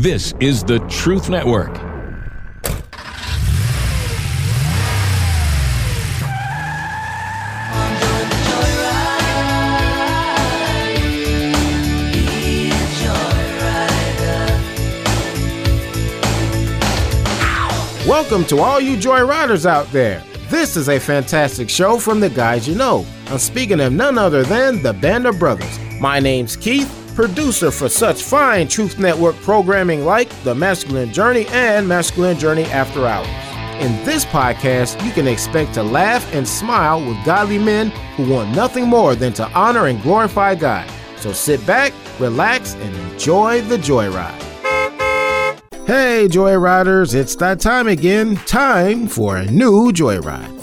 This is the Truth Network. Welcome to all you joyriders out there. This is a fantastic show from the guys you know. I'm speaking of none other than the Band of Brothers. My name's Keith, producer for such fine Truth Network programming like The Masculine Journey and Masculine Journey After Hours. In this podcast, you can expect to laugh and smile with godly men who want nothing more than to honor and glorify God. So sit back, relax, and enjoy the joyride. Hey, Joyriders, it's that time again. Time for a new Joyride.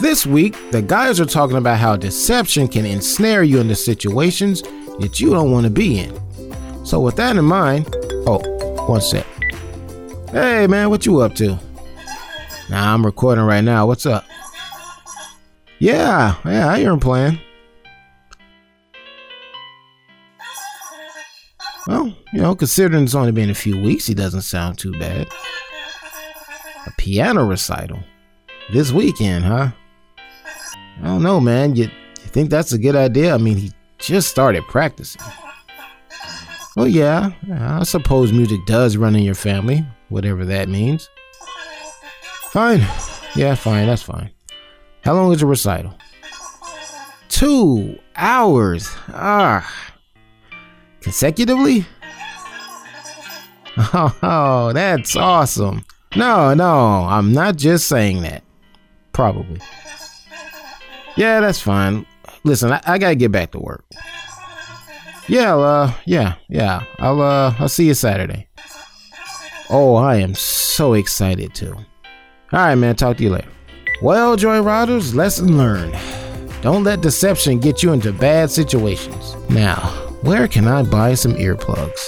This week, the guys are talking about how deception can ensnare you into situations that you don't want to be in. So, with that in mind, oh, one sec. Hey, man, what you up to? Nah, I'm recording right now. What's up? Yeah, yeah, I hear him playing. Well, you know, considering it's only been a few weeks, he doesn't sound too bad. A piano recital this weekend, huh? I don't know, man. You, you think that's a good idea? I mean, he just started practicing. Well, yeah, I suppose music does run in your family, whatever that means. Fine. Yeah, fine. That's fine. How long is the recital? Two hours. Ah consecutively? Oh, that's awesome. No, no, I'm not just saying that. Probably. Yeah, that's fine. Listen, I, I gotta get back to work. Yeah, uh, yeah, yeah. I'll, uh, I'll see you Saturday. Oh, I am so excited too. All right, man. Talk to you later. Well, Joyriders, lesson learned. Don't let deception get you into bad situations. Now, where can I buy some earplugs?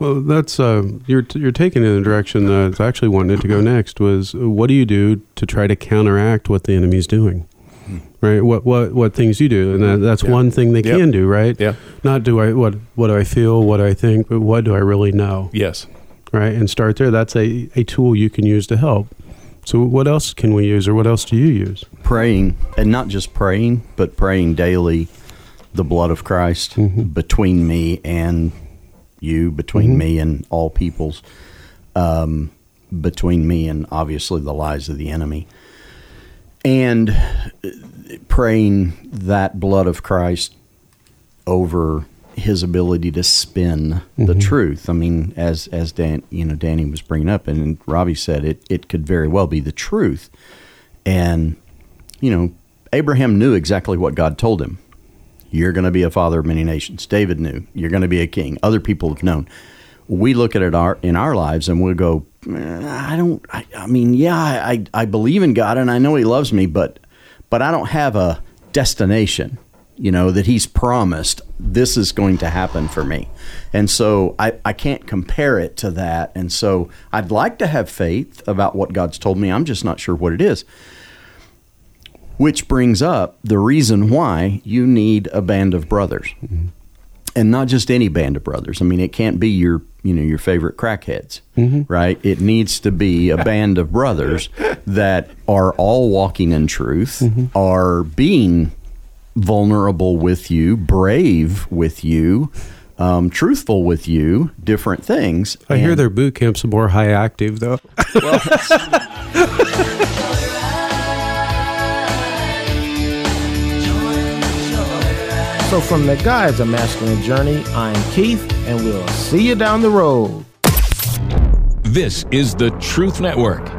Well, that's uh, you're you're taking in the direction that I actually wanted to go next. Was what do you do to try to counteract what the enemy's doing? Right. What what what things you do, and that, that's yeah. one thing they yep. can do. Right. Yeah. Not do I what what do I feel, what do I think, but what do I really know? Yes. Right. And start there. That's a a tool you can use to help. So, what else can we use, or what else do you use? Praying, and not just praying, but praying daily the blood of Christ mm-hmm. between me and you, between mm-hmm. me and all peoples, um, between me and obviously the lies of the enemy. And praying that blood of Christ over his ability to spin mm-hmm. the truth. I mean, as as Dan, you know, Danny was bringing up, and Robbie said it, it could very well be the truth. And you know, Abraham knew exactly what God told him. You're going to be a father of many nations. David knew. You're going to be a king. Other people have known. We look at it our, in our lives and we go, I don't, I, I mean, yeah, I, I believe in God and I know He loves me, but, but I don't have a destination, you know, that He's promised this is going to happen for me. And so I, I can't compare it to that. And so I'd like to have faith about what God's told me. I'm just not sure what it is. Which brings up the reason why you need a band of brothers. Mm-hmm. And not just any band of brothers. I mean, it can't be your, you know, your favorite crackheads, mm-hmm. right? It needs to be a band of brothers that are all walking in truth, mm-hmm. are being vulnerable with you, brave with you, um, truthful with you, different things. I and, hear their boot camps are more high active, though. Well, So, from the guys of Masculine Journey, I'm Keith, and we'll see you down the road. This is the Truth Network.